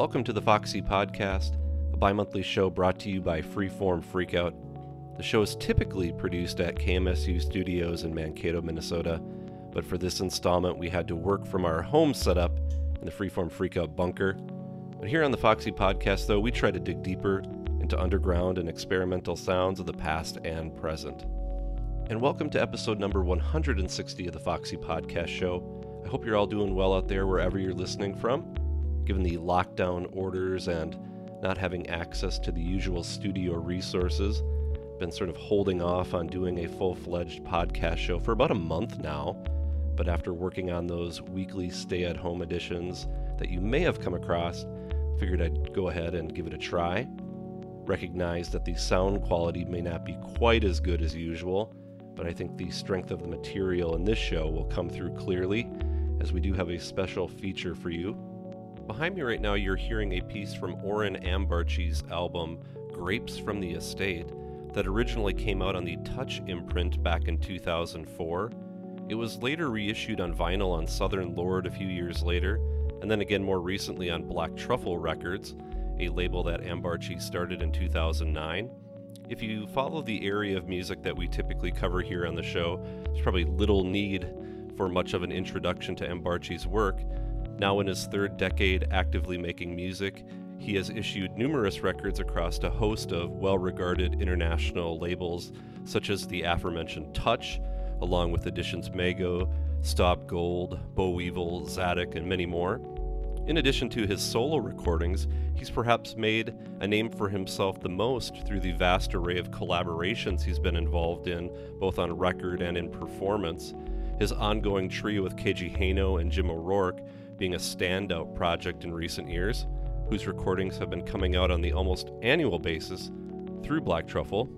Welcome to the Foxy Podcast, a bi monthly show brought to you by Freeform Freakout. The show is typically produced at KMSU Studios in Mankato, Minnesota, but for this installment, we had to work from our home setup in the Freeform Freakout bunker. But here on the Foxy Podcast, though, we try to dig deeper into underground and experimental sounds of the past and present. And welcome to episode number 160 of the Foxy Podcast Show. I hope you're all doing well out there wherever you're listening from given the lockdown orders and not having access to the usual studio resources. Been sort of holding off on doing a full fledged podcast show for about a month now. But after working on those weekly stay at home editions that you may have come across, figured I'd go ahead and give it a try. Recognize that the sound quality may not be quite as good as usual, but I think the strength of the material in this show will come through clearly as we do have a special feature for you Behind me right now, you're hearing a piece from Oren Ambarchi's album Grapes from the Estate that originally came out on the Touch imprint back in 2004. It was later reissued on vinyl on Southern Lord a few years later, and then again more recently on Black Truffle Records, a label that Ambarchi started in 2009. If you follow the area of music that we typically cover here on the show, there's probably little need for much of an introduction to Ambarchi's work, now in his third decade actively making music, he has issued numerous records across a host of well regarded international labels, such as the aforementioned Touch, along with Editions Mego, Stop Gold, Boll Weevil, Tzadik, and many more. In addition to his solo recordings, he's perhaps made a name for himself the most through the vast array of collaborations he's been involved in, both on record and in performance. His ongoing trio with Keiji Haino and Jim O'Rourke being a standout project in recent years, whose recordings have been coming out on the almost annual basis through Black Truffle.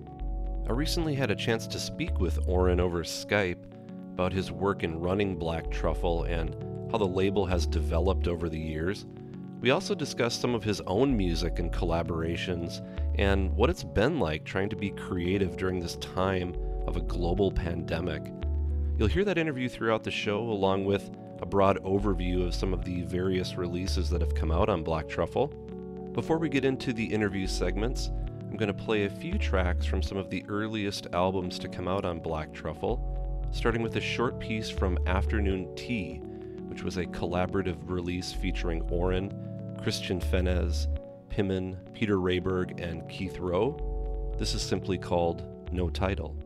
I recently had a chance to speak with Oren over Skype about his work in running Black Truffle and how the label has developed over the years. We also discussed some of his own music and collaborations and what it's been like trying to be creative during this time of a global pandemic. You'll hear that interview throughout the show, along with a broad overview of some of the various releases that have come out on Black Truffle. Before we get into the interview segments, I'm going to play a few tracks from some of the earliest albums to come out on Black Truffle, starting with a short piece from Afternoon Tea, which was a collaborative release featuring Oren, Christian Fennesz, Pimmon, Peter Rehberg, and Keith Rowe. This is simply called No Title.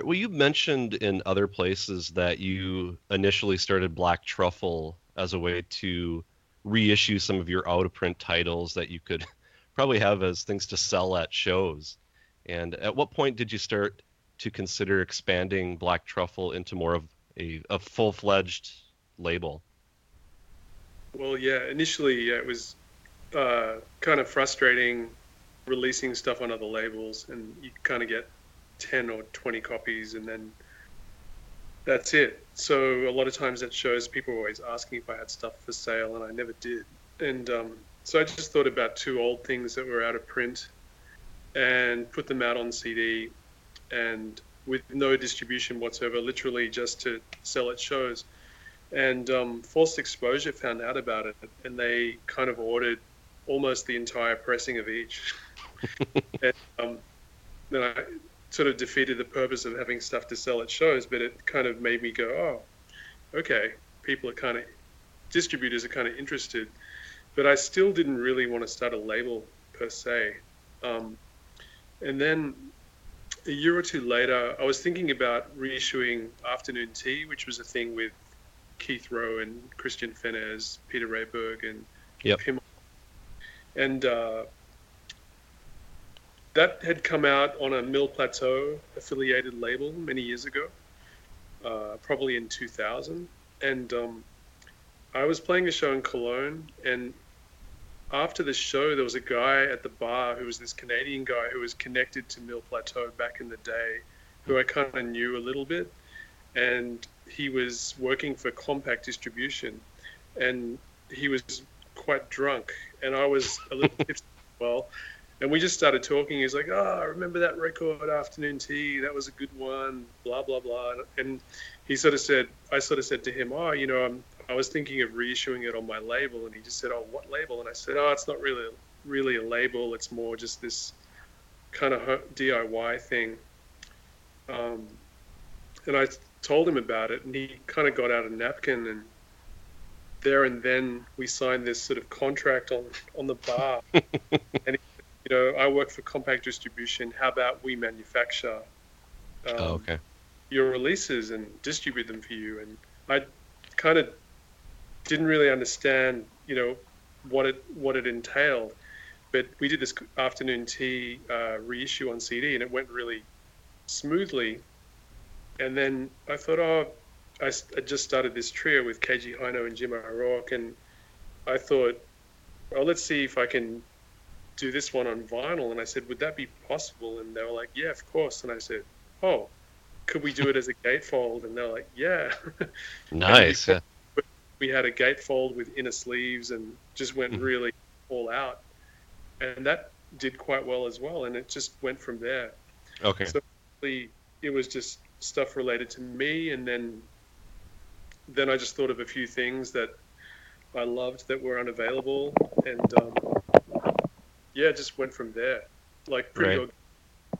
Right. Well, you mentioned in other places that you initially started Black Truffle as a way to reissue some of your out of print titles that you could probably have as things to sell at shows. And at what point did you start to consider expanding Black Truffle into more of a, a full fledged label? Well, yeah, initially it was uh, kind of frustrating releasing stuff on other labels, and you kind of get 10 or 20 copies, and then that's it. So a lot of times at shows, people were always asking if I had stuff for sale, and I never did. And um, so I just thought about two old things that were out of print and put them out on CD and with no distribution whatsoever, literally just to sell at shows. And um, Forced Exposure found out about it, and they kind of ordered almost the entire pressing of each. and um, then I sort of defeated the purpose of having stuff to sell at shows, but it kind of made me go, oh, okay, people are kind of, distributors are kind of interested. But I still didn't really want to start a label per se. Um, and then a year or two later, I was thinking about reissuing Afternoon Tea, which was a thing with Keith Rowe and Christian Fennesz, Peter Rehberg, and yep. him. And uh, that had come out on a Mille Plateaux affiliated label many years ago, uh, probably in 2000. And um, I was playing a show in Cologne, and after the show, there was a guy at the bar who was this Canadian guy who was connected to Mille Plateaux back in the day, who I kind of knew a little bit, and he was working for Compact Distribution, and he was quite drunk, and I was a little tipsy well, and we just started talking. He's like, "Oh, I remember that record, Afternoon Tea. That was a good one." Blah blah blah. And he sort of said, I sort of said to him, "Oh, you know, I'm, I was thinking of reissuing it on my label." And he just said, "Oh, what label?" And I said, "Oh, it's not really really a label. It's more just this kind of DIY thing." Um, and I told him about it, and he kind of got out a napkin and there and then we signed this sort of contract on on the bar and you know, I work for Compact Distribution. How about we manufacture um, oh, okay. your releases and distribute them for you? And I kind of didn't really understand, you know, what it what it entailed. But we did this afternoon tea uh, reissue on CD, and it went really smoothly. And then I thought, oh, I, I just started this trio with Keiji Haino and Jim O'Rourke, and I thought, well, let's see if I can do this one on vinyl. And I said, would that be possible? And they were like, yeah, of course. And I said, oh, could we do it as a gatefold? And they're like, yeah. Nice. we, we, had a gatefold with inner sleeves and just went mm-hmm. really all out. And that did quite well as well. And it just went from there. Okay. So it was just stuff related to me. And then, then I just thought of a few things that I loved that were unavailable. And, um, yeah, just went from there. Like pretty right. good.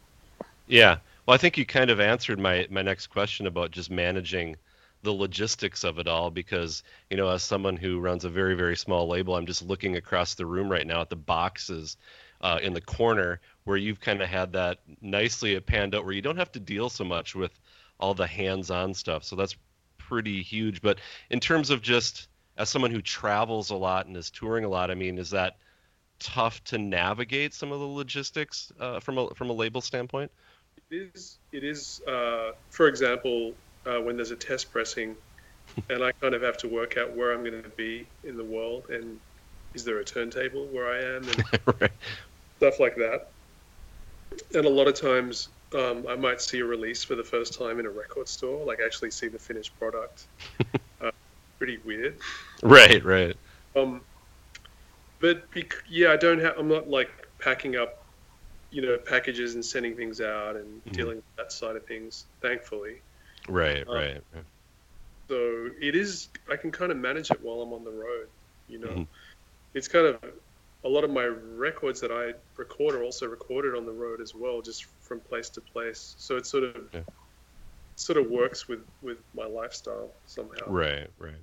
Yeah. Well, I think you kind of answered my my next question about just managing the logistics of it all because you know as someone who runs a very very small label i'm just looking across the room right now at the boxes uh, in the corner where you've kind of had that nicely panned out where you don't have to deal so much with all the hands-on stuff so that's pretty huge but in terms of just as someone who travels a lot and is touring a lot i mean is that tough to navigate some of the logistics uh, from a from a label standpoint? It is. It is. Uh, for example, uh, when there's a test pressing, and I kind of have to work out where I'm going to be in the world, and is there a turntable where I am, and right. stuff like that. And a lot of times, um, I might see a release for the first time in a record store, like actually see the finished product. Uh, pretty weird. Right. Right. Um, but bec- yeah, I don't have. I'm not like packing up, you know, packages and sending things out and mm-hmm. dealing with that side of things. Thankfully. Right. Um, right. So it is. I can kind of manage it while I'm on the road. You know, mm-hmm. it's kind of a lot of my records that I record are also recorded on the road as well, just from place to place. So it sort of yeah. sort of works with with my lifestyle somehow. Right. Right.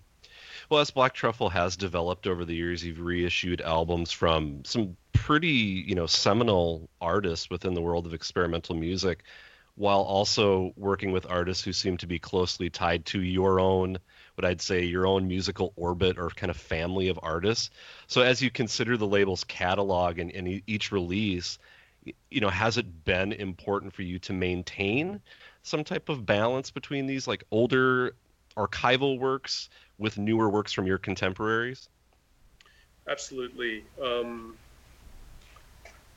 Well, as Black Truffle has developed over the years, you've reissued albums from some pretty, you know, seminal artists within the world of experimental music. while also working with artists who seem to be closely tied to your own what I'd say your own musical orbit or kind of family of artists. So as you consider the label's catalog and, and each release, you know, has it been important for you to maintain some type of balance between these like older archival works with newer works from your contemporaries? Absolutely. Um,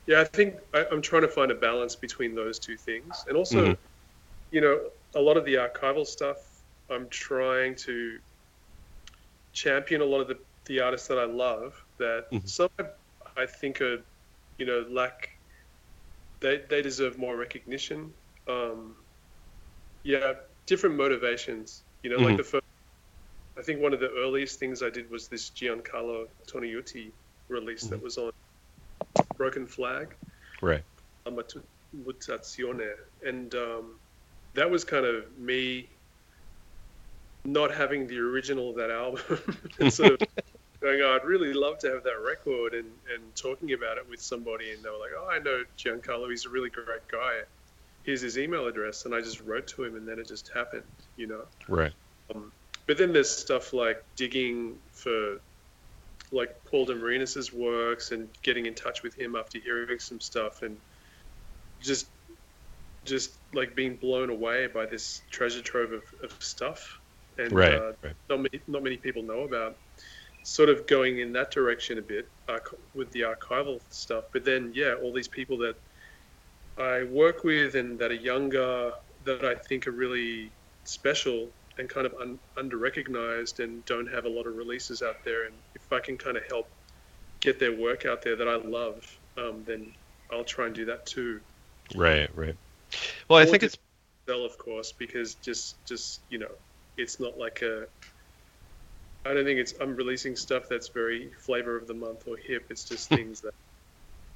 yeah, I think I, am trying to find a balance between those two things, and also, mm-hmm. you know, a lot of the archival stuff. I'm trying to champion a lot of the, the artists that I love. That mm-hmm. some I think are, you know, lack. They they deserve more recognition. Um, yeah, different motivations. You know, mm-hmm. like the first. I think one of the earliest things I did was this Giancarlo Toniutti release mm-hmm. that was on Broken Flag. Right. Mutazione. And um, that was kind of me not having the original of that album and sort of going, oh, I'd really love to have that record and, and talking about it with somebody. And they were like, oh, I know Giancarlo. He's a really great guy. Here's his email address. And I just wrote to him and then it just happened, you know? Right. Um, but then there's stuff like digging for like Paul de DeMarinis's works and getting in touch with him after hearing some stuff and just just like being blown away by this treasure trove of, of stuff and right, uh, right. Not, many, not many people know about sort of going in that direction a bit uh, with the archival stuff but then yeah all these people that I work with and that are younger that I think are really special and kind of un, under recognized and don't have a lot of releases out there. And if I can kind of help get their work out there that I love, um, then I'll try and do that too. Right, right. Well, I think it's sell, of course, because just just you know, it's not like a. I don't think it's I'm releasing stuff that's very flavor of the month or hip. It's just things that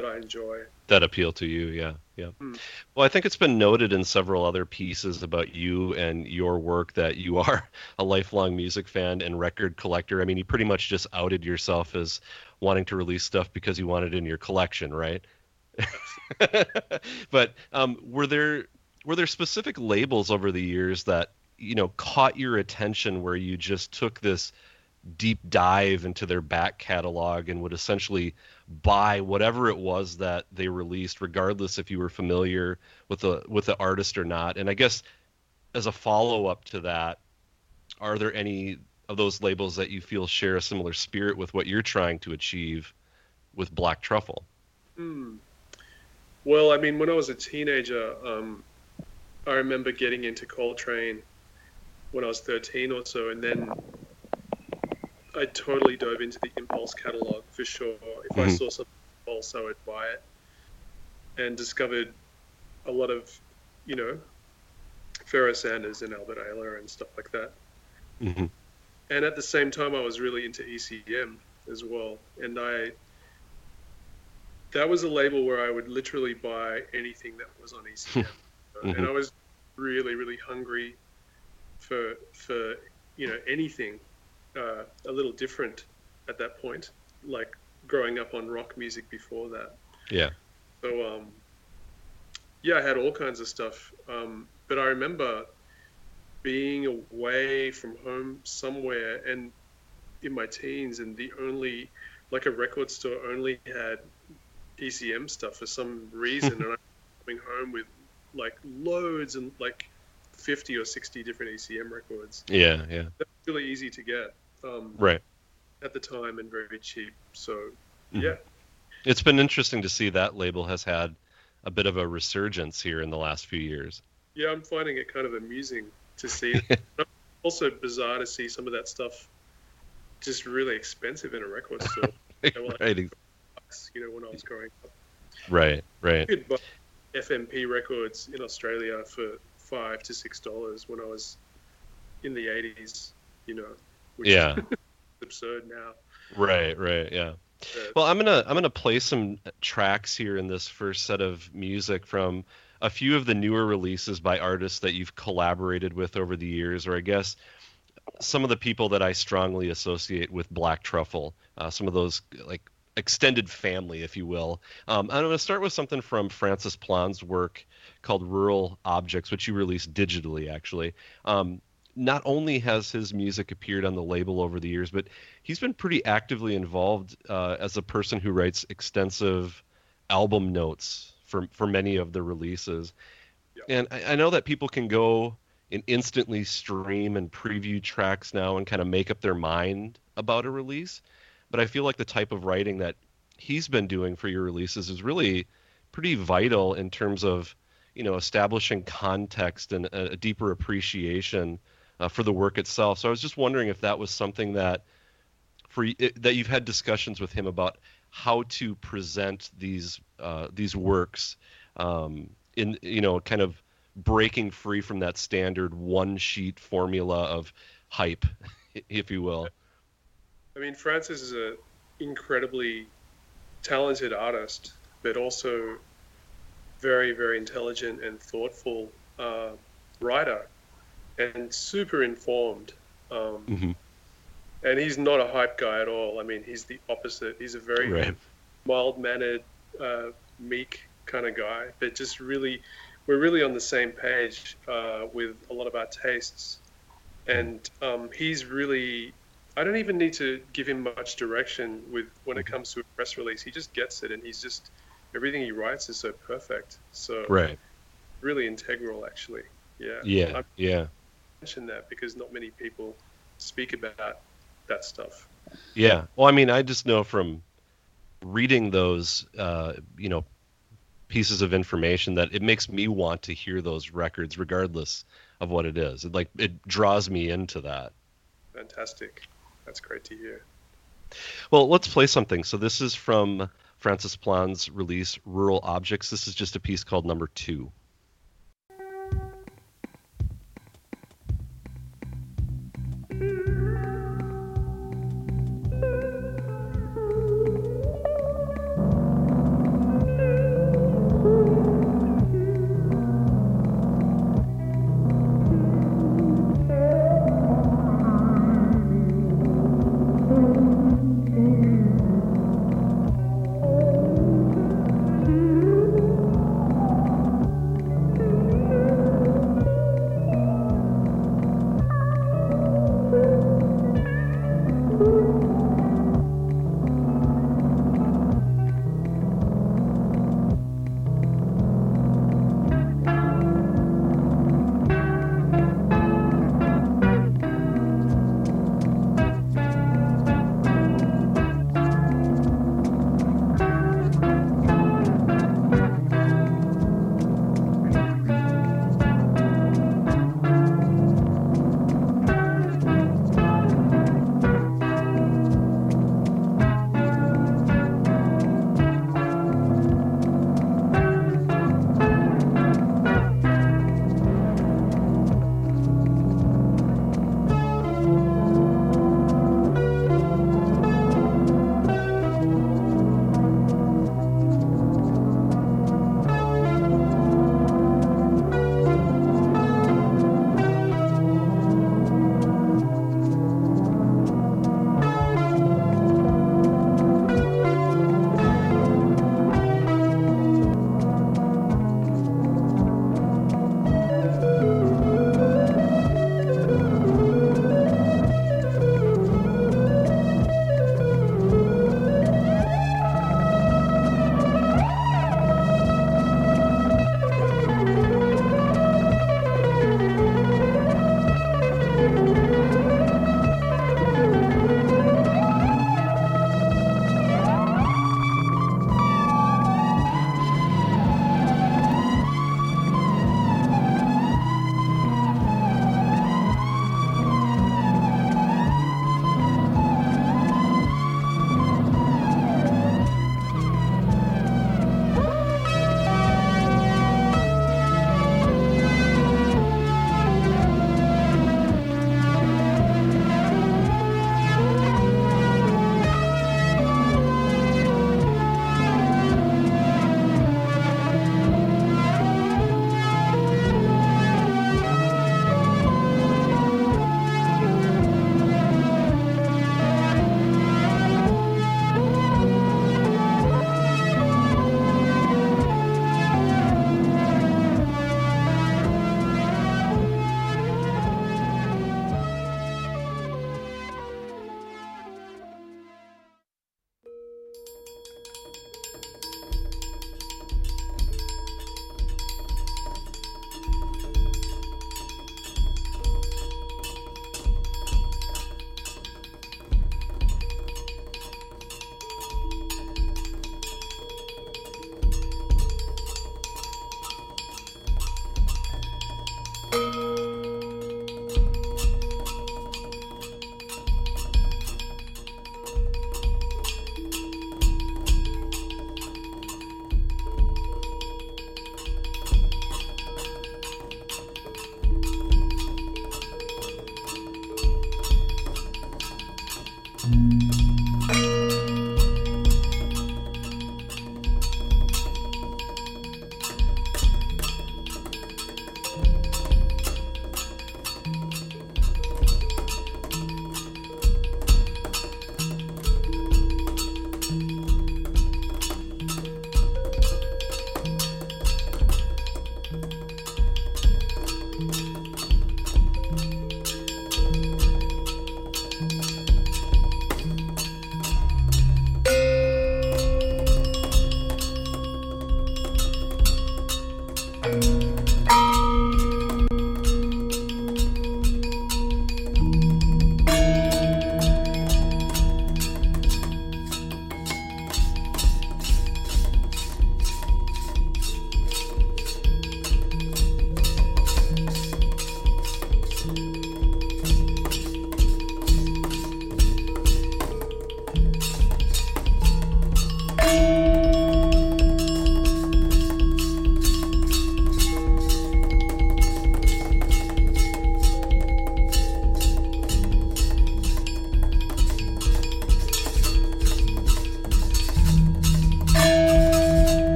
that I enjoy. That appeal to you, yeah, yeah. Mm. Well, I think it's been noted in several other pieces about you and your work that you are a lifelong music fan and record collector. I mean, you pretty much just outed yourself as wanting to release stuff because you want it in your collection, right? but um, were there were there specific labels over the years that you know caught your attention where you just took this deep dive into their back catalog and would essentially buy whatever it was that they released, regardless if you were familiar with the with the artist or not. And I guess as a follow up to that, are there any of those labels that you feel share a similar spirit with what you're trying to achieve with Black Truffle? Hmm. Well, I mean, when I was a teenager, um, I remember getting into Coltrane when I was 13 or so, and then I totally dove into the Impulse catalog for sure. If mm-hmm. I saw something Impulse, I would buy it, and discovered a lot of, you know, Pharoah Sanders and Albert Ayler and stuff like that. Mm-hmm. And at the same time, I was really into ECM as well, and I. That was a label where I would literally buy anything that was on ECM, mm-hmm. and I was really, really hungry for for you know anything uh, a little different at that point, like growing up on rock music before that. Yeah. So um, yeah, I had all kinds of stuff, um, but I remember being away from home somewhere and in my teens, and the only like a record store only had ECM stuff for some reason, and I'm coming home with like loads and like 50 or 60 different ECM records. Yeah, yeah. That's really easy to get. Um, right. At the time and very cheap. So, mm-hmm. yeah. It's been interesting to see that label has had a bit of a resurgence here in the last few years. Yeah, I'm finding it kind of amusing to see. also bizarre to see some of that stuff just really expensive in a record store. You know, like right. Bucks, you know, when I was growing up. Right, right. You could buy FMP records in Australia for five to six dollars when I was in the eighties, you know. Yeah. absurd now. Right, right, yeah. Well, I'm gonna I'm gonna play some tracks here in this first set of music from a few of the newer releases by artists that you've collaborated with over the years, or I guess some of the people that I strongly associate with Black Truffle. Uh, some of those like extended family, if you will. Um, I'm going to start with something from Francis Plagne's work called Rural Objects, which you released digitally, actually. Um, not only has his music appeared on the label over the years, but he's been pretty actively involved uh, as a person who writes extensive album notes for for many of the releases. And I, I know that people can go and instantly stream and preview tracks now and kind of make up their mind about a release. But I feel like the type of writing that he's been doing for your releases is really pretty vital in terms of you know establishing context and a, a deeper appreciation uh, for the work itself. So I was just wondering if that was something that for that you've had discussions with him about how to present these uh, these works um, in you know kind of breaking free from that standard one sheet formula of hype, if you will. I mean, Francis is an incredibly talented artist, but also very, very intelligent and thoughtful uh, writer, and super informed. Um, mm-hmm. And he's not a hype guy at all. I mean, he's the opposite. He's a very right. mild-mannered, uh, meek kind of guy, but just really we're really on the same page uh, with a lot of our tastes. And um, he's really, I don't even need to give him much direction with when it comes to a press release. He just gets it, and he's just everything he writes is so perfect. So right, really integral, actually. Yeah. Yeah. I'm, yeah. Mention that because not many people speak about that stuff. Yeah. Well, I mean, I just know from reading those, uh, you know, pieces of information that it makes me want to hear those records regardless of what it is. It like it draws me into that. Fantastic. That's great to hear. Well, let's play something. So this is from Francis Plagne's release Rural Objects. This is just a piece called Number 2.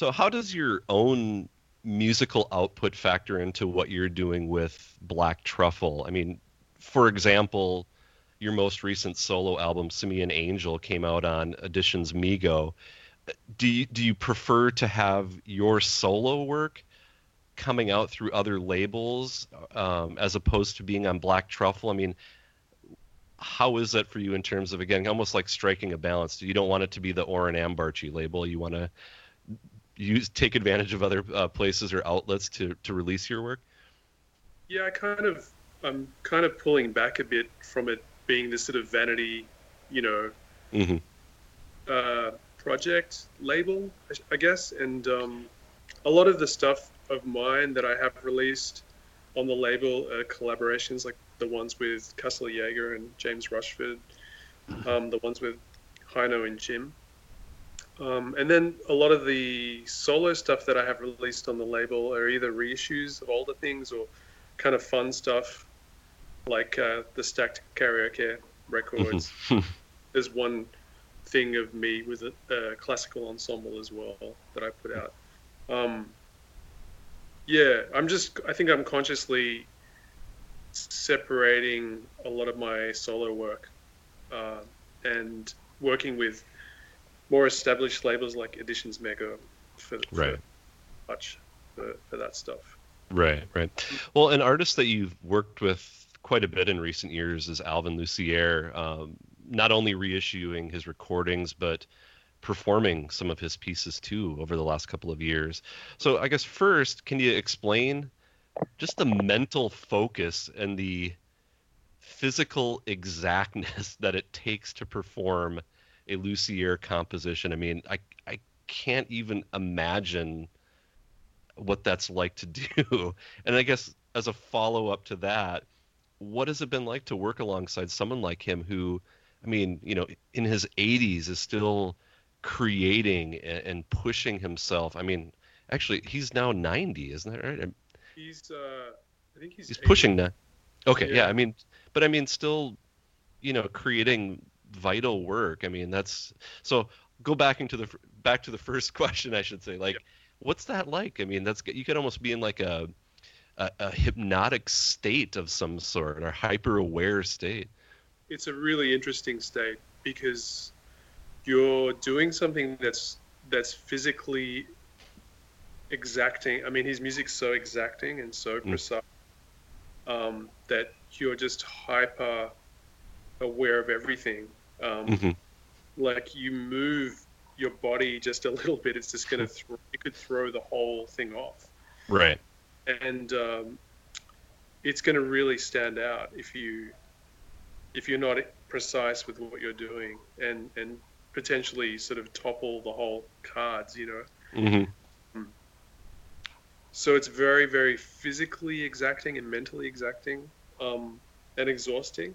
So, how does your own musical output factor into what you're doing with Black Truffle? I mean, for example, your most recent solo album, Simian Angel, came out on Editions Mego. Do you, do you prefer to have your solo work coming out through other labels um, as opposed to being on Black Truffle? I mean, how is that for you in terms of again almost like striking a balance? You don't want it to be the Oren Ambarchi label. You want to use take advantage of other uh, places or outlets to to release your work. Yeah, I kind of I'm kind of pulling back a bit from it being this sort of vanity, you know, mm-hmm. uh, project label, I, guess, and um, a lot of the stuff of mine that I have released on the label are collaborations like the ones with Kassel Jaeger and James Rushford, um, the ones with Haino and Jim. Um, and then a lot of the solo stuff that I have released on the label are either reissues of older things or kind of fun stuff like uh, the stacked karaoke records. There's one thing of me with a, a, classical ensemble as well that I put out. Um, yeah, I'm just. I think I'm consciously separating a lot of my solo work uh, and working with more established labels like Editions Mego for, right. much for, for that stuff. Right, right. Well, an artist that you've worked with quite a bit in recent years is Alvin Lucier. Um, not only reissuing his recordings, but performing some of his pieces too over the last couple of years. So I guess first, can you explain just the mental focus and the physical exactness that it takes to perform a Lucier composition? I mean, I I can't even imagine what that's like to do. And I guess as a follow up to that, what has it been like to work alongside someone like him who I mean, you know, in his 80s is still creating and, pushing himself. I mean, actually, he's now 90, isn't that right? He's, uh, I think he's. He's 80. pushing that. Okay, yeah. yeah. I mean, but I mean, still, you know, creating vital work. I mean, that's so. Go back into the back to the first question, I should say. Like, yep. what's that like? I mean, that's you could almost be in like a, a, a hypnotic state of some sort or hyper aware state it's a really interesting state because you're doing something that's that's physically exacting. I mean, his music's so exacting and so mm. precise um, that you're just hyper aware of everything. Um, mm-hmm. Like you move your body just a little bit, it's just going to throw. It could throw the whole thing off. Right. And um, it's going to really stand out if you if you're not precise with what you're doing and and potentially sort of topple the whole cards, you know. Mm-hmm. Hmm. So it's very, very physically exacting and mentally exacting um, and exhausting.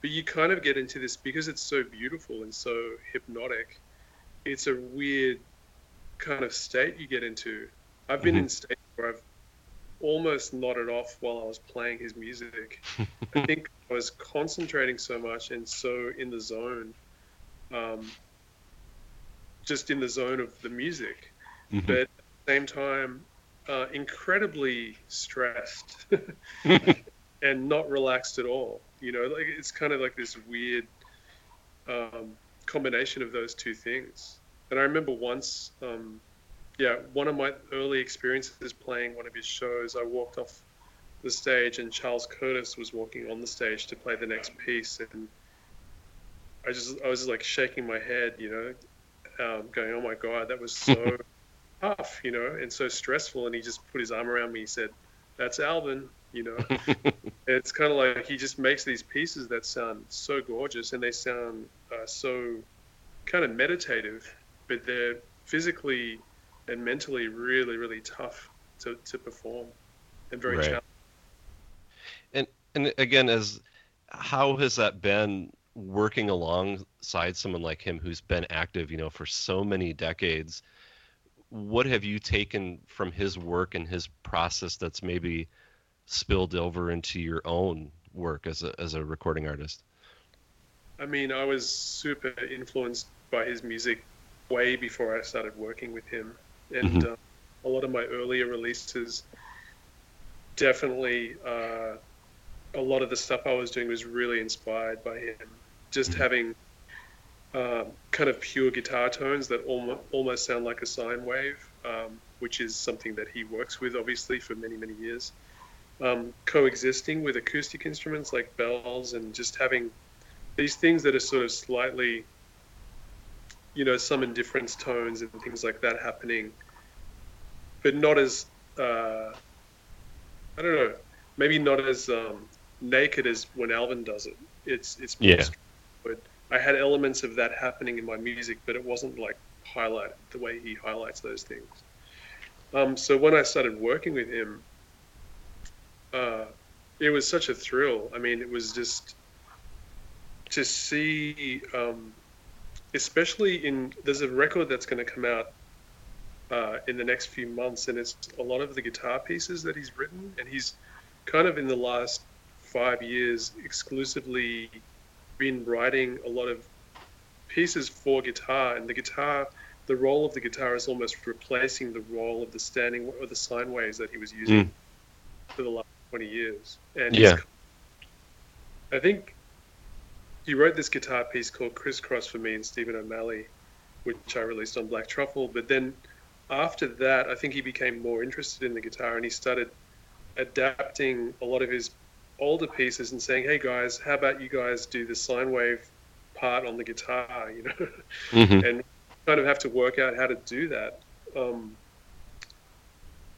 But you kind of get into this because it's so beautiful and so hypnotic. It's a weird kind of state you get into. I've been mm-hmm. in states where I've almost nodded off while I was playing his music. I think I was concentrating so much and so in the zone, um, just in the zone of the music, mm-hmm. but at the same time, uh, incredibly stressed and not relaxed at all. You know, like it's kind of like this weird um, combination of those two things. And I remember once. Um, yeah, one of my early experiences playing one of his shows, I walked off the stage and Charles Curtis was walking on the stage to play the next piece, and I just I was like shaking my head, you know, um, going, "Oh my god, that was so tough," you know, and so stressful. And he just put his arm around me. He said, "That's Alvin," you know. it's kind of like he just makes these pieces that sound so gorgeous, and they sound uh, so kind of meditative, but they're physically and mentally really, really tough to, to perform and very right. challenging. And and again, as how has that been working alongside someone like him who's been active, you know, for so many decades? What have you taken from his work and his process that's maybe spilled over into your own work as a as a recording artist? I mean, I was super influenced by his music way before I started working with him. and mm-hmm. uh, a lot of my earlier releases definitely uh, a lot of the stuff I was doing was really inspired by him. Just mm-hmm. having um, kind of pure guitar tones that almost, almost sound like a sine wave, um, which is something that he works with obviously for many many years. Um, coexisting with acoustic instruments like bells and just having these things that are sort of slightly, you know, sum and difference tones and things like that happening, but not as uh, I don't know, maybe not as um, naked as when Alvin does it. It's it's yeah. But I had elements of that happening in my music, but it wasn't like highlighted the way he highlights those things. Um, so when I started working with him, uh, it was such a thrill. I mean, it was just to see, um, especially in there's a record that's going to come out uh, in the next few months, and it's a lot of the guitar pieces that he's written, and he's kind of in the last five years exclusively been writing a lot of pieces for guitar, and the guitar, the role of the guitar is almost replacing the role of the standing or the sine waves that he was using mm. for the last 20 years. And yeah. I think he wrote this guitar piece called Crisscross for me and Stephen O'Malley, which I released on Black Truffle. But then after that, I think he became more interested in the guitar and he started adapting a lot of his older pieces and saying, "Hey guys, how about you guys do the sine wave part on the guitar?" You know, mm-hmm. and kind of have to work out how to do that, um,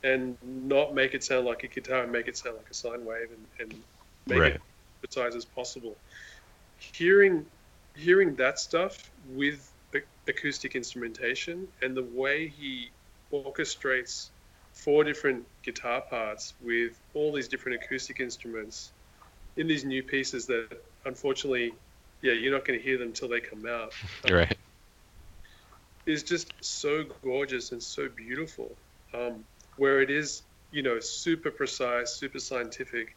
and not make it sound like a guitar and make it sound like a sine wave, and, and make right. it as precise as possible. Hearing hearing that stuff with acoustic instrumentation and the way he orchestrates four different guitar parts with all these different acoustic instruments in these new pieces that unfortunately, yeah, you're not going to hear them until they come out. right. Is just so gorgeous and so beautiful. Um, where it is, you know, super precise, super scientific,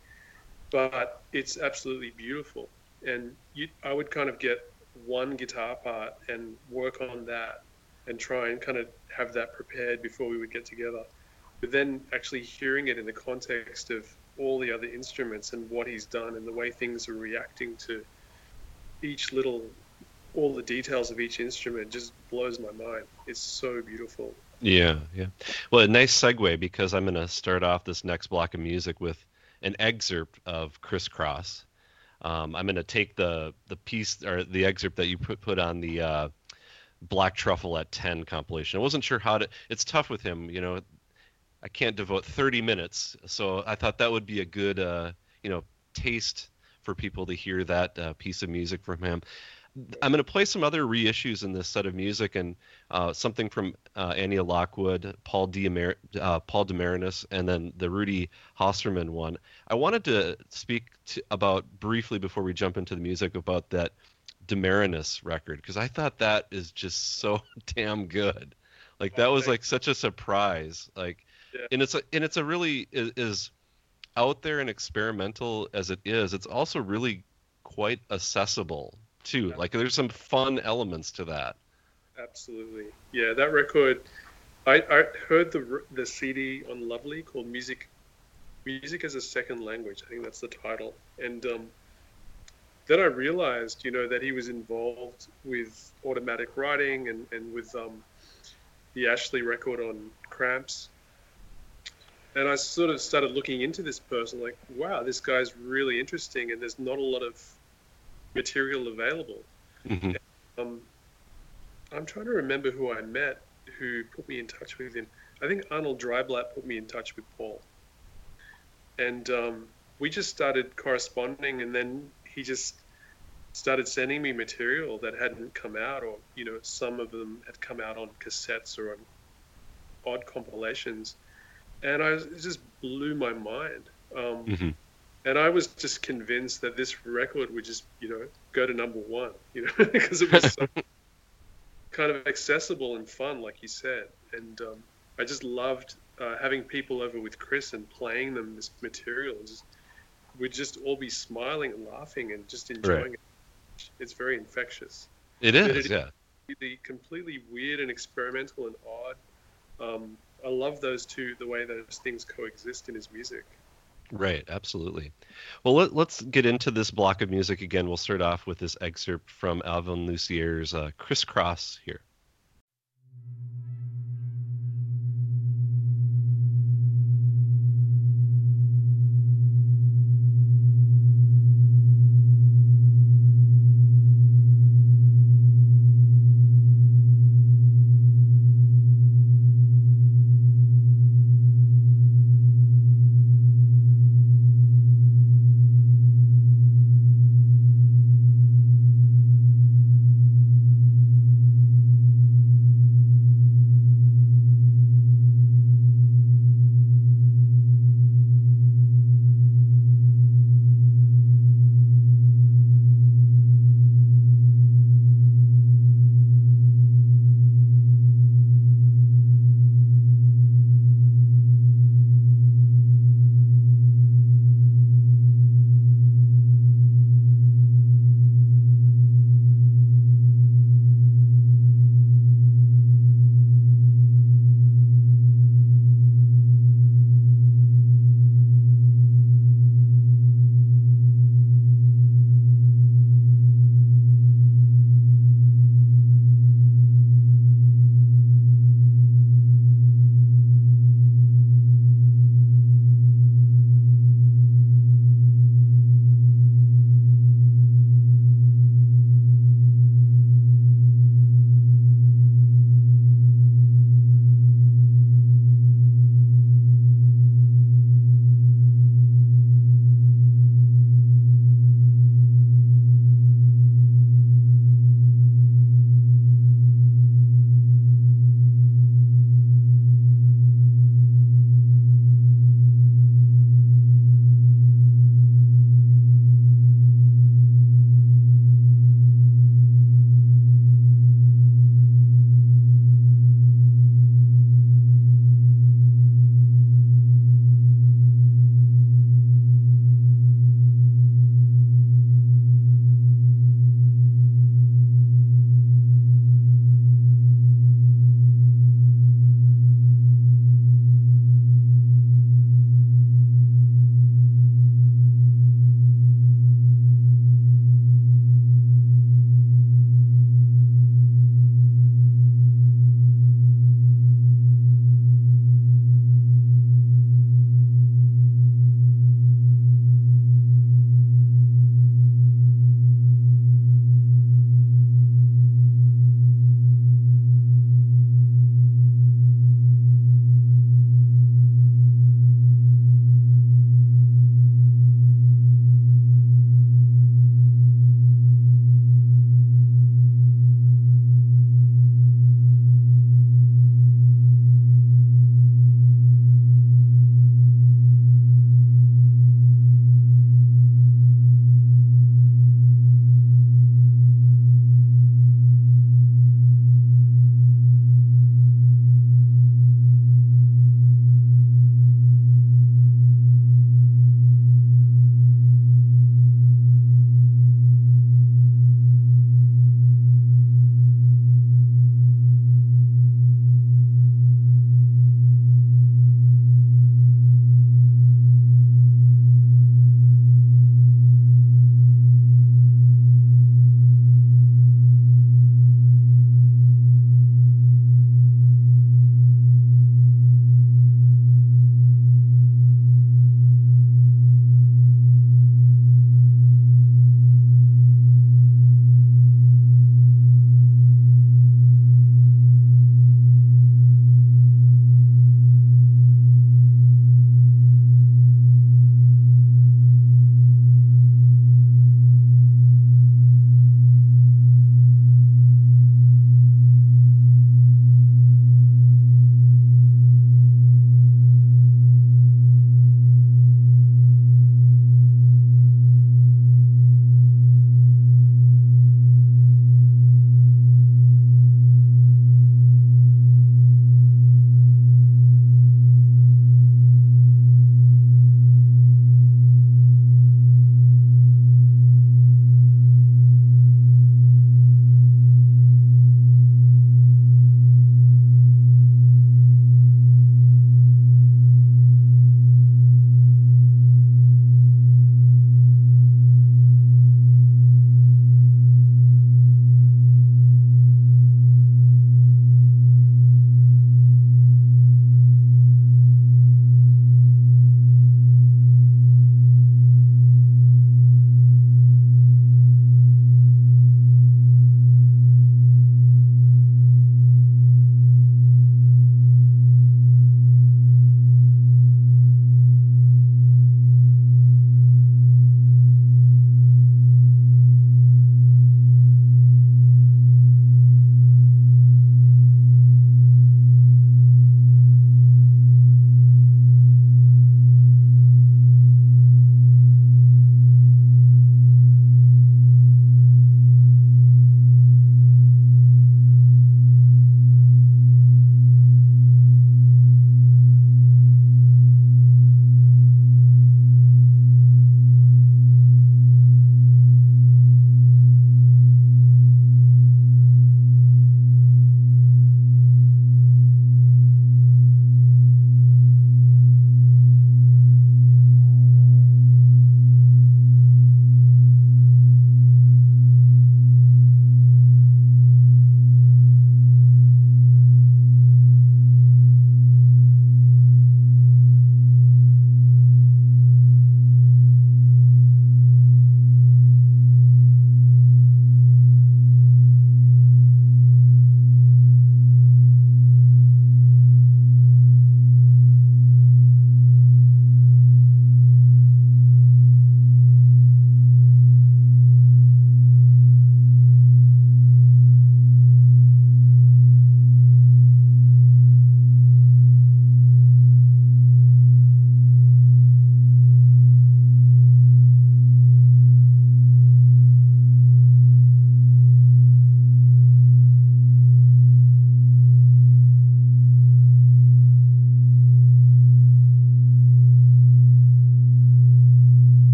but it's absolutely beautiful. And you, I would kind of get one guitar part and work on that and try and kind of have that prepared before we would get together. But then actually hearing it in the context of all the other instruments and what he's done and the way things are reacting to each little all the details of each instrument just blows my mind. It's so beautiful yeah yeah. Well a nice segue because i'm going to start off this next block of music with an excerpt of crisscross um, i'm going to take the the piece or the excerpt that you put put on the uh, black truffle at 10 compilation. I wasn't sure how to it's tough with him you know. I can't devote 30 minutes, so I thought that would be a good, uh, you know, taste for people to hear that uh, piece of music from him. I'm going to play some other reissues in this set of music and uh, something from uh, Annea Lockwood, Paul Demer- uh, Paul DeMarinis, and then the Rudy Hosterman one. I wanted to speak to, about briefly before we jump into the music about that DeMarinis record because I thought that is just so damn good. Like that was like such a surprise. Like yeah. and it's a and it's a really is, is out there and experimental as it is. It's also really quite accessible too. Like there's some fun elements to that. Absolutely, yeah. That record, I, I heard the the CD on Lovely called Music, Music as a Second Language. I think that's the title, and um, then I realized, you know, that he was involved with automatic writing and and with um, the Ashley record on Cramps and I sort of started looking into this person, like, wow, this guy's really interesting, and there's not a lot of material available. Mm-hmm. Um, I'm trying to remember who I met who put me in touch with him. I think Arnold Dreyblatt put me in touch with Paul, and um, we just started corresponding, and then he just started sending me material that hadn't come out, or you know, some of them had come out on cassettes or on odd compilations and I it just blew my mind. Um, mm-hmm. And I was just convinced that this record would just, you know, go to number one, you know, because it was so kind of accessible and fun, like you said. And um, I just loved uh, having people over with Chris and playing them this material. Just we'd just all be smiling and laughing and just enjoying right. it. It's very infectious. It is, it yeah. The completely weird and experimental and odd um, I love those two, the way those things coexist in his music. Right, absolutely. Well, let, us get into this block of music again. We'll start off with this excerpt from Alvin Lucier's uh, Crisscross here.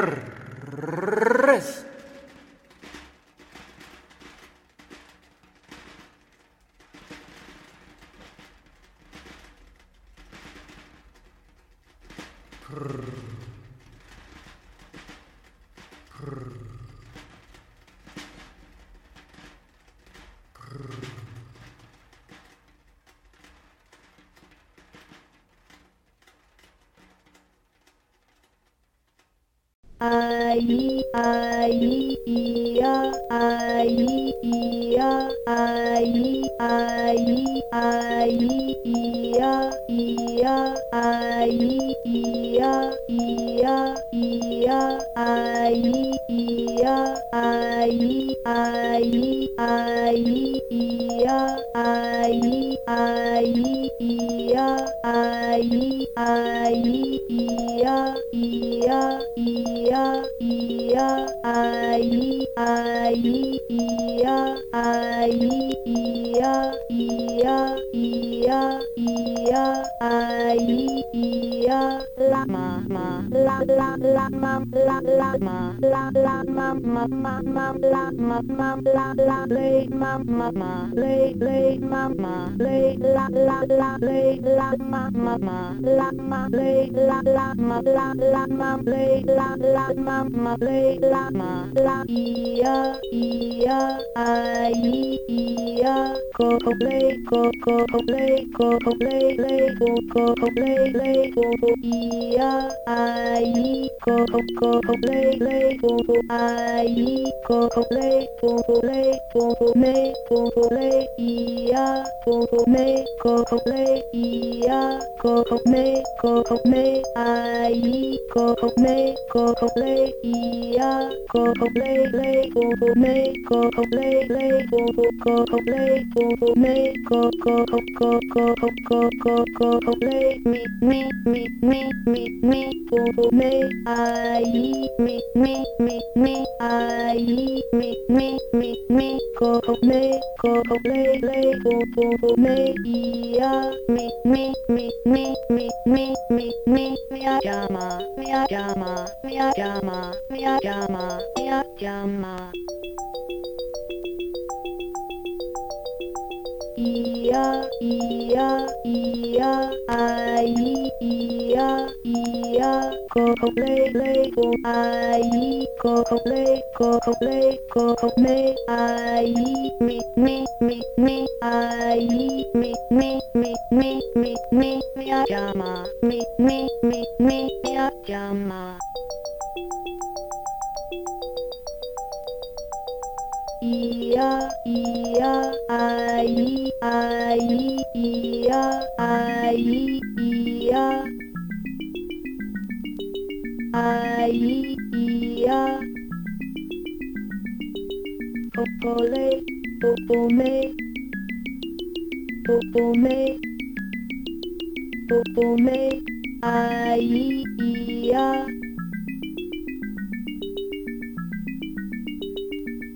I ma ma ma la ma lay la la ma la la ma lay la la ma ma lay la ma la ia ia ai ia ko co play ko ko co play ko co play play ko ko co play play co ia ai ko ko ko ko le le ko ko ai ko ko le ko ko le ko ko me ko ko le ia ko ko me ko ko le ia ko ko me ko ko me ai ko ko me ko ko le ia ko ko le le ko ko me ko ko le le ko ko ko ko le ko ko me ko ko ko ko ko ko ko ko le mi mi mi mi mi mi ko ko me mi mi mi mi ai mi mi mi mi ko ko me ko le le ko me ia mi mi mi mi mi mi mi mi mi llama mi llama mi llama mi llama mi llama ia ia ia ai ia ia ko ko le le ko ai ko ko le ko ko le ko ko me ai mi mi mi mi ai mi mi mi mi mi mi mi llama mi mi mi mi mi llama ia ia ai ai ia ai ia. Ai ia. Popole popome popome popome ai ia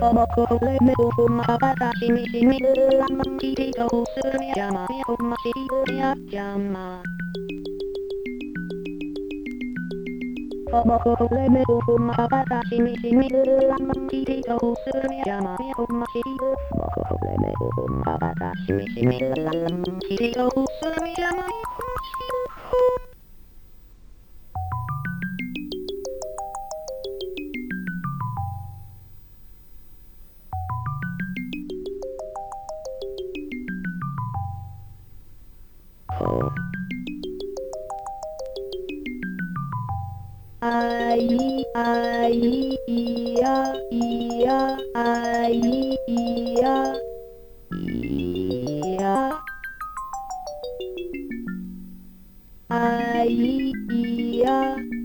como me fumaba sashimi shimi la mamiti to sumi yama yama yama yama ก็บอกเลยไม่รู้คุณมาภาษาชิมิชิมิลำมังที่ที่เขาซื้อเนี่ยจะมาเนี่ยคุณมาชิบอกเลยไม่รู้คุณมาภาษาชิมิชิมิลำมังที่ที่เขาซื้อเนี่ยมา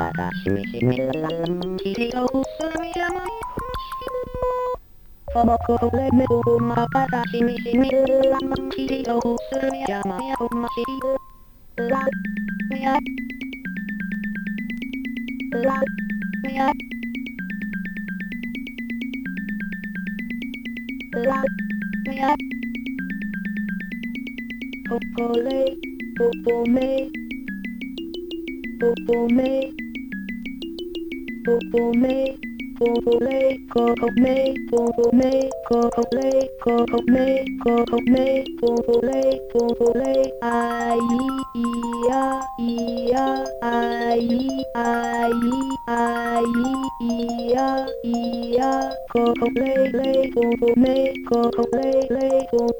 私に秘めららんきとうすみやまいこのこれめおま私に秘めららんきとうすみやまやおましいらみやらみやらみやここれここめここめ Oh, oh, may, oh, oh, may, oh, oh, may, oh, oh, may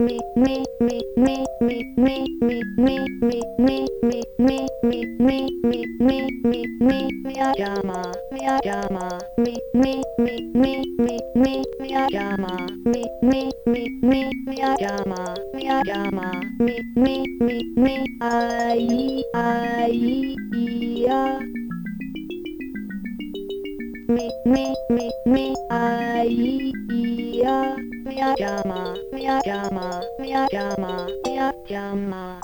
me, me, me, me, me, me, me, me, me, me, me, me, me, me, me, me, me, I llama, me I llama, me, me, me, me, me, me, me I llama, me, me, me, me, me I llama, me I llama, me, me, me, me, I, me mi Me me mi me, miyagama Me me me me, ai ai ia mi me mi mi ai ia miyagama miyagama miyagama miyagama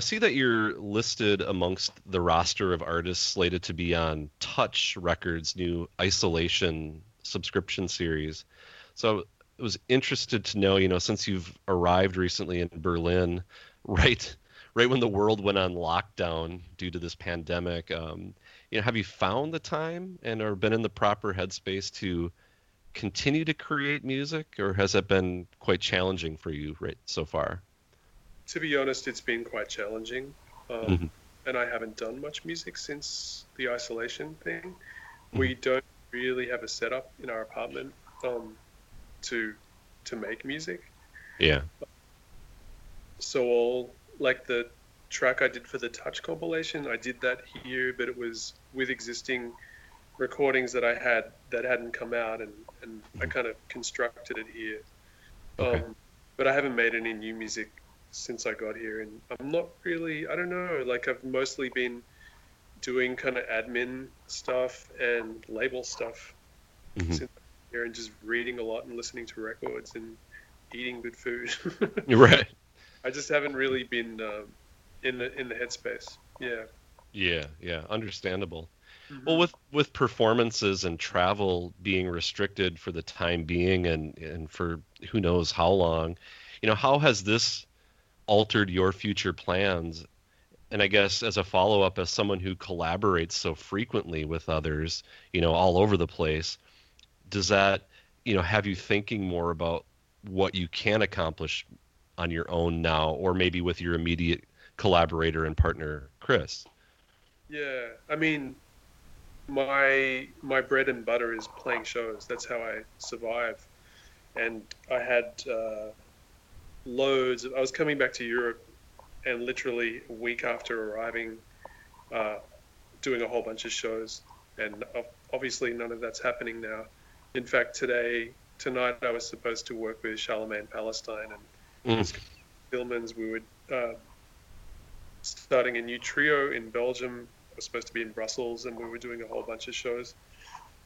I see that you're listed amongst the roster of artists slated to be on Touch Records' new Isolation subscription series. So I was interested to know, you know, since you've arrived recently in Berlin, right, right when the world went on lockdown due to this pandemic, um, you know, have you found the time and or been in the proper headspace to continue to create music, or has that been quite challenging for you right so far? To be honest, it's been quite challenging, um, Mhm. and I haven't done much music since the isolation thing. Mm-hmm. We don't really have a setup in our apartment um, to to make music. Yeah. So all like the track I did for the Touch compilation, I did that here, but it was with existing recordings that I had that hadn't come out, and, and I kind of constructed it here. Okay. Um, but I haven't made any new music since I got here, and I'm not really. I don't know. Like I've mostly been doing kind of admin stuff and label stuff Mhm. since here, and just reading a lot and listening to records and eating good food. Right. I just haven't really been um, in the in the headspace. Yeah. Yeah, yeah, understandable. Mm-hmm. Well, with with performances and travel being restricted for the time being, and and for who knows how long, you know, how has this altered your future plans? And I guess as a follow up, as someone who collaborates so frequently with others, you know, all over the place, does that, you know, have you thinking more about what you can accomplish on your own now, or maybe with your immediate collaborator and partner, Chris? Yeah. I mean, my my bread and butter is playing shows. That's how I survive. And I had uh, loads. Of, I was coming back to Europe, and literally a week after arriving, uh, doing a whole bunch of shows. And obviously, none of that's happening now. In fact, today, tonight, I was supposed to work with Charlemagne Palestine and Mm. Thielemans. We were uh, starting a new trio in Belgium. I was supposed to be in Brussels, and we were doing a whole bunch of shows.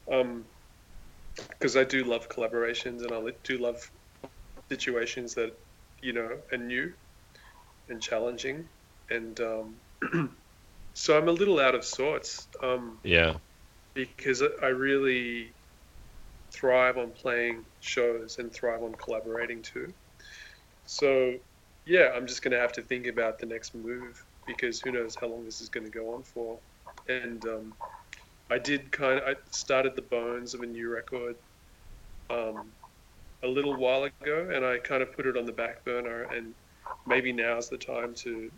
Because I do love collaborations, and I do love situations that you know and new and challenging, and um, so I'm a little out of sorts. Um, Yeah. because I really thrive on playing shows and thrive on collaborating too. So, yeah, I'm just going to have to think about the next move because who knows how long this is going to go on for. And um, I did kind of, I started the bones of a new record um, a little while ago and I kind of put it on the back burner and maybe now's the time to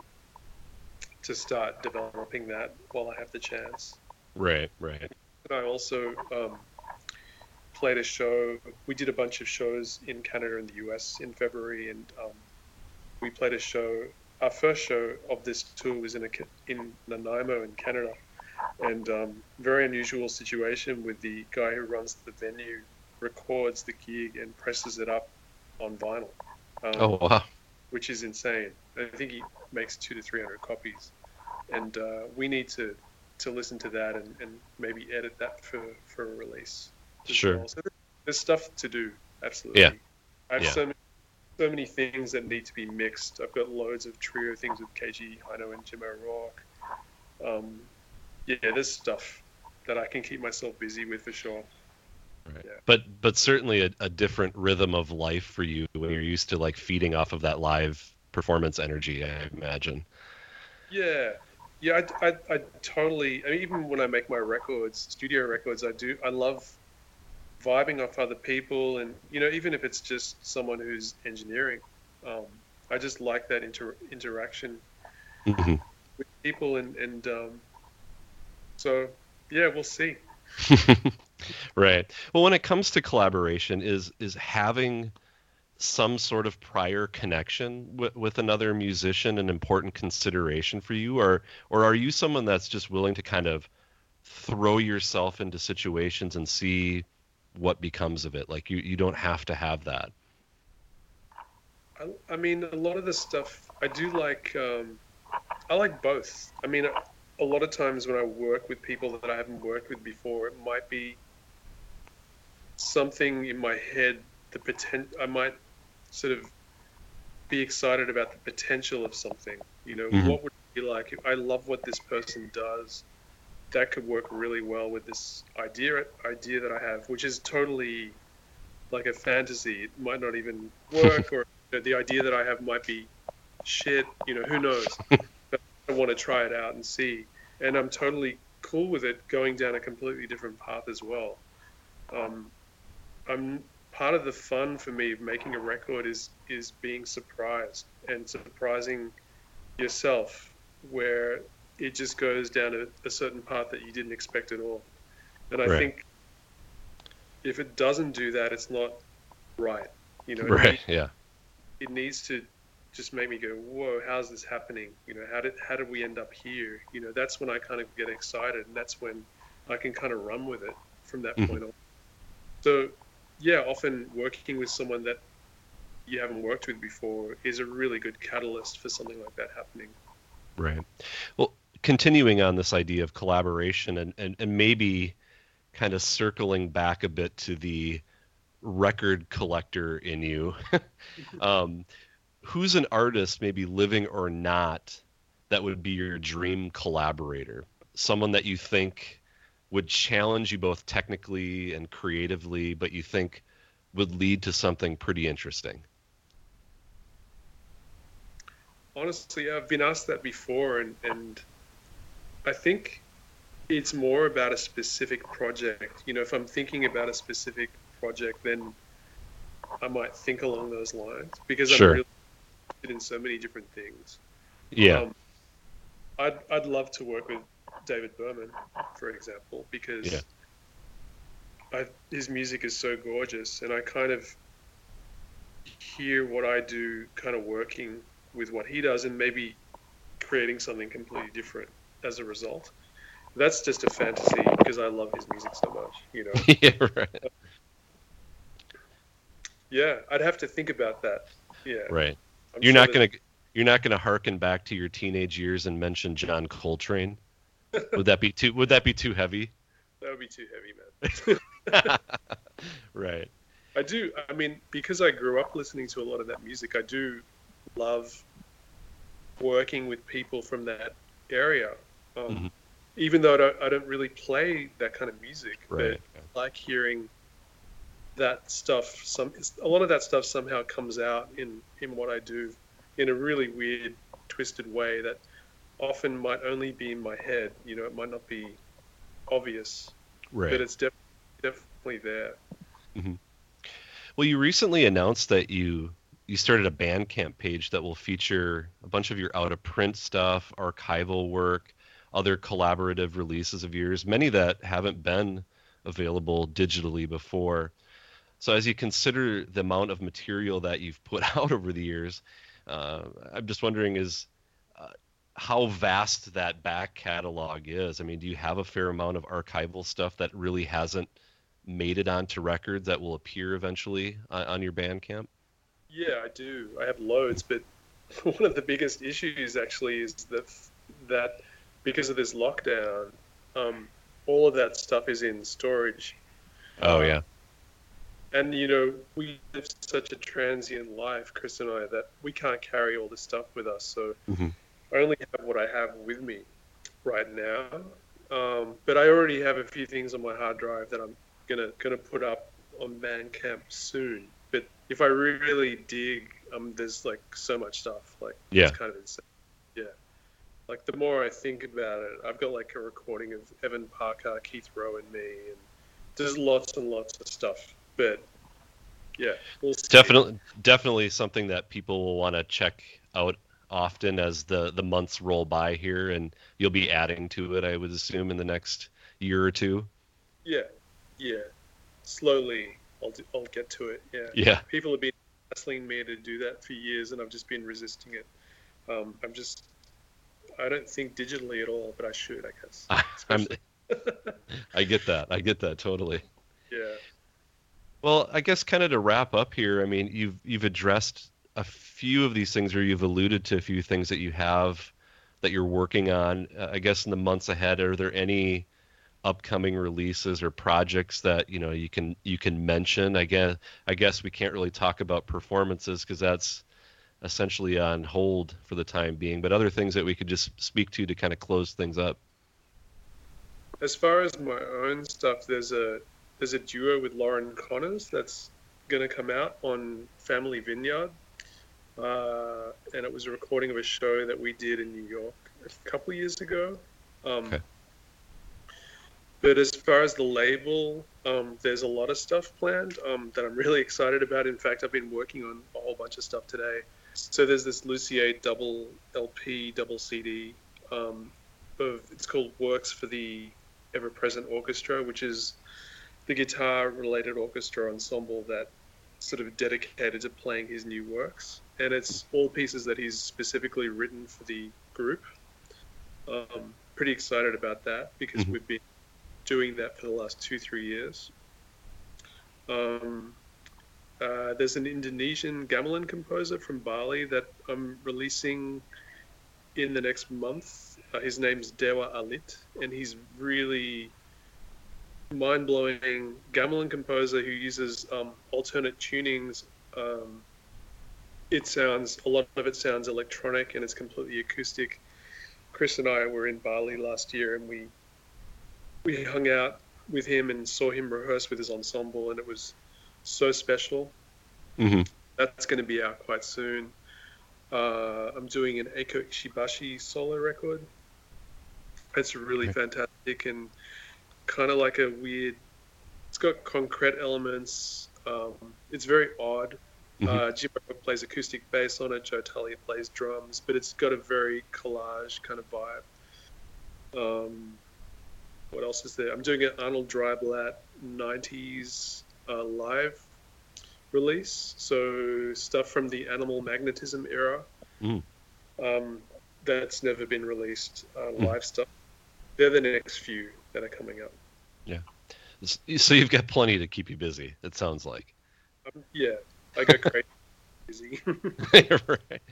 to start developing that while I have the chance. Right, right. And I also um, played a show. We did a bunch of shows in Canada and the US in February, and um, we played a show. Our first show of this tour was in a, in Nanaimo in Canada, and um, very unusual situation with the guy who runs the venue records the gig and presses it up on vinyl. Um, Oh wow. which is insane. I think he makes two to three hundred copies, and uh, we need to to listen to that and, and maybe edit that for for a release. Sure. well. So there's stuff to do. Absolutely. Yeah. I have Yeah. so many so many things that need to be mixed. I've got loads of trio things with Keiji Haino and Jim O'Rourke. Um, yeah, there's stuff that I can keep myself busy with for sure. Right. Yeah. But but certainly a, a different rhythm of life for you when you're used to like feeding off of that live performance energy. I imagine. Yeah, yeah, I, I, I totally. I mean, even when I make my records, studio records, I do. I love vibing off other people, and you know, even if it's just someone who's engineering, um, I just like that inter- interaction Mhm. with people, and and um, so yeah, we'll see. right. Well, when it comes to collaboration, is is having some sort of prior connection with, with another musician an important consideration for you, or or are you someone that's just willing to kind of throw yourself into situations and see what becomes of it? Like you you don't have to have that. I, I mean, a lot of the stuff I do like. Um, I like both. I mean, a lot of times when I work with people that I haven't worked with before, it might be something in my head. The potent, I might sort of be excited about the potential of something. You know, Mhm. what would it be like? If I love what this person does. That could work really well with this idea idea that I have, which is totally like a fantasy. It might not even work, or you know, the idea that I have might be shit. You know, who knows? but I want to try it out and see, and I'm totally cool with it going down a completely different path as well. Um, I'm part of the fun for me of making a record is is being surprised and surprising yourself where it just goes down a, a certain path that you didn't expect at all. And I Right. think if it doesn't do that, it's not right. You know, it Right. Yeah. it needs to just make me go, whoa, how's this happening? You know, how did how did we end up here? You know, that's when I kind of get excited, and that's when I can kind of run with it from that Mhm. point on. So, yeah, often working with someone that you haven't worked with before is a really good catalyst for something like that happening. Right. Well, continuing on this idea of collaboration and, and, and maybe kind of circling back a bit to the record collector in you, um, who's an artist, maybe living or not, that would be your dream collaborator? Someone that you think would challenge you both technically and creatively, but you think would lead to something pretty interesting. Honestly, I've been asked that before, and, and I think it's more about a specific project. You know, if I'm thinking about a specific project, then I might think along those lines because Sure. I'm really interested in so many different things. Yeah. Um, I'd, I'd love to work with David Berman, for example, because Yeah. I, his music is so gorgeous, and I kind of hear what I do kind of working with what he does, and maybe creating something completely different as a result. That's just a fantasy because I love his music so much, you know. yeah. Right. Yeah, I'd have to think about that. Yeah, Right. I'm You're sure not that- gonna you're not gonna harken back to your teenage years and mention John Coltrane. Would that be too Would that be too heavy? That would be too heavy, man. Right. I do. I mean, because I grew up listening to a lot of that music, I do love working with people from that area. Um, Mhm. Even though I don't, I don't really play that kind of music, Right. but I like hearing that stuff. Some a lot of that stuff somehow comes out in in what I do in a really weird, twisted way that often might only be in my head. You know, it might not be obvious, Right. but it's def- definitely there. Well, you recently announced that you you started a Bandcamp page that will feature a bunch of your out of print stuff, archival work, other collaborative releases of yours, many that haven't been available digitally before. So, as you consider the amount of material that you've put out over the years, uh, I'm just wondering is how vast that back catalog is. I mean, do you have a fair amount of archival stuff that really hasn't made it onto records that will appear eventually on, on your Bandcamp? Yeah, I do. I have loads, but one of the biggest issues actually is that that because of this lockdown, um, all of that stuff is in storage. Oh Uh, yeah, And you know, we live such a transient life, Chris and I, that we can't carry all this stuff with us. So Mhm. I only have what I have with me right now. Um, but I already have a few things on my hard drive that I'm gonna gonna put up on Bandcamp soon. But if I really dig, um, there's like so much stuff. Like Yeah. it's kind of insane. Yeah. Like the more I think about it, I've got like a recording of Evan Parker, Keith Rowe, and me, and there's lots and lots of stuff. But yeah, we'll definitely, definitely something that people will want to check out often as the the months roll by here, and you'll be adding to it. I would assume in the next year or two. Yeah, yeah. Slowly, I'll do, I'll get to it. Yeah. Yeah, People have been asking me to do that for years, and I've just been resisting it. Um, I'm just, I don't think digitally at all, but I should, I guess. I'm, I get that. I get that totally. yeah. Well, I guess kind of to wrap up here, I mean, you've you've addressed a few of these things, or you've alluded to a few things that you have that you're working on. Uh, I guess in the months ahead, are there any upcoming releases or projects that you know you can you can mention? I guess I guess we can't really talk about performances because that's essentially on hold for the time being. But other things that we could just speak to to kind of close things up. As far as my own stuff, there's a there's a duo with Loren Connors that's going to come out on Family Vineyard, uh, and it was a recording of a show that we did in New York a couple years ago. Um, Okay. But as far as the label, um, there's a lot of stuff planned um, that I'm really excited about. In fact, I've been working on a whole bunch of stuff today. So there's this Lucier double LP, double CD. Um, of it's called Works for the Ever Present Orchestra, which is the guitar-related orchestra ensemble that sort of dedicated to playing his new works, and it's all pieces that he's specifically written for the group. Um, pretty excited about that because Mhm. we've been doing that for the last two, three years. Um, uh, there's an Indonesian gamelan composer from Bali that I'm releasing in the next month. Uh, his name's Dewa Alit, and he's really mind-blowing gamelan composer who uses um, alternate tunings. Um, it sounds a lot of it sounds electronic and it's completely acoustic. Chris and I were in Bali last year and we we hung out with him and saw him rehearse with his ensemble and it was so special. hmm That's going to be out quite soon. Uh, I'm doing an Eiko Ishibashi solo record. It's really Okay. fantastic and kind of like a weird. It's got concrete elements. Um, it's very odd. Mhm. Uh, Jim O'Rourke plays acoustic bass on it. Joe Talia plays drums, but it's got a very collage kind of vibe. Um, what else is there? I'm doing an Arnold Dreyblatt 90s uh, live release. So stuff from the animal magnetism era. Mm. Um, that's never been released. Uh, Mm. live stuff. They're the next few that are coming up. Yeah. So you've got plenty to keep you busy. It sounds like. Um, yeah, I go crazy. busy. right.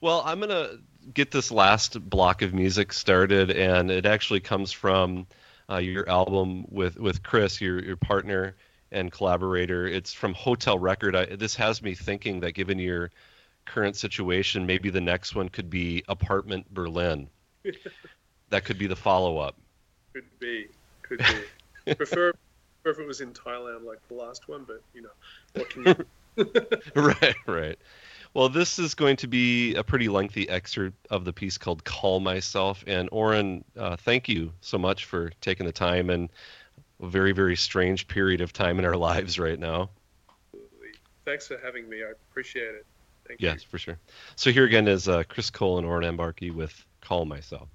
Well, I'm gonna get this last block of music started, and it actually comes from uh, your album with with Chris, your your partner and collaborator. It's from Hotel Record. I, this has me thinking that given your current situation, maybe the next one could be Apartment Berlin. that could be the follow up. Could be, could be. prefer, prefer if it was in Thailand like the last one, but you know, what can you? right, right. Well, this is going to be a pretty lengthy excerpt of the piece called "Call Myself." And Oren, uh, thank you so much for taking the time and a very, very strange period of time in our lives right now. Thanks for having me. I appreciate it. Thank you. Yes, for sure. So here again is uh, Chris Cole and Oren Ambarchi with "Call Myself."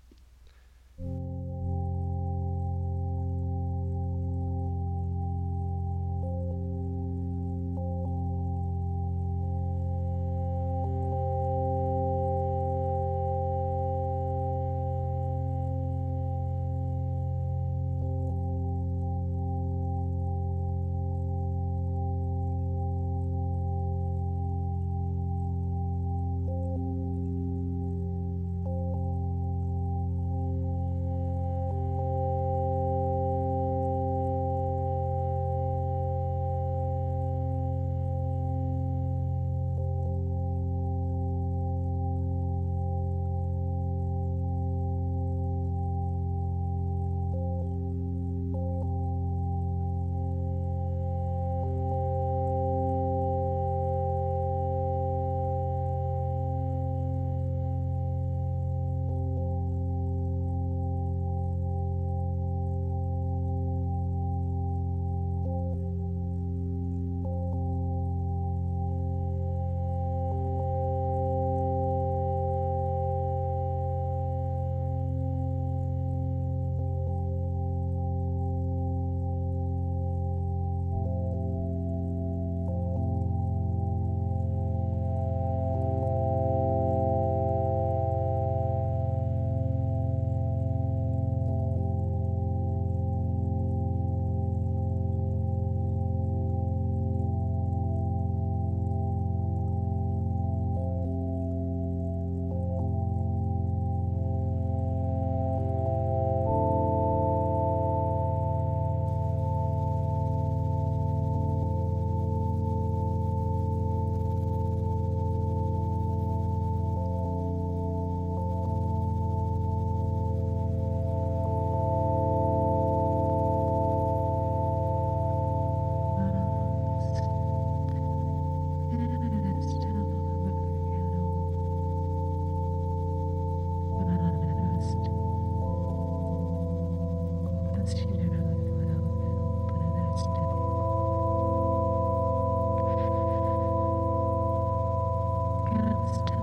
I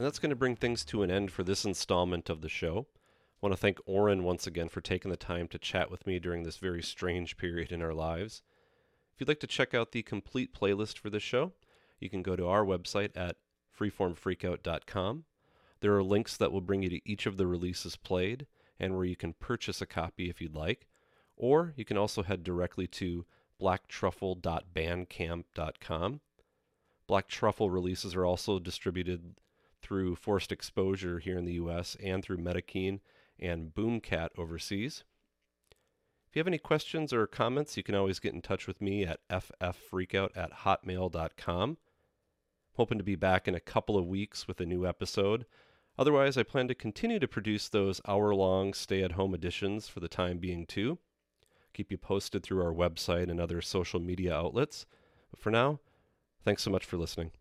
And that's going to bring things to an end for this installment of the show. I want to thank Oren once again for taking the time to chat with me during this very strange period in our lives. If you'd like to check out the complete playlist for this show, you can go to our website at freeformfreakout.com. There are links that will bring you to each of the releases played and where you can purchase a copy if you'd like. Or you can also head directly to blacktruffle.bandcamp.com. Black Truffle releases are also distributed through Forced Exposure here in the US and through Metamkine and Boomkat overseas. If you have any questions or comments, you can always get in touch with me at fffreakout at hotmail.com. I'm hoping to be back in a couple of weeks with a new episode. Otherwise, I plan to continue to produce those hour long stay at home editions for the time being, too. Keep you posted through our website and other social media outlets. But for now, thanks so much for listening.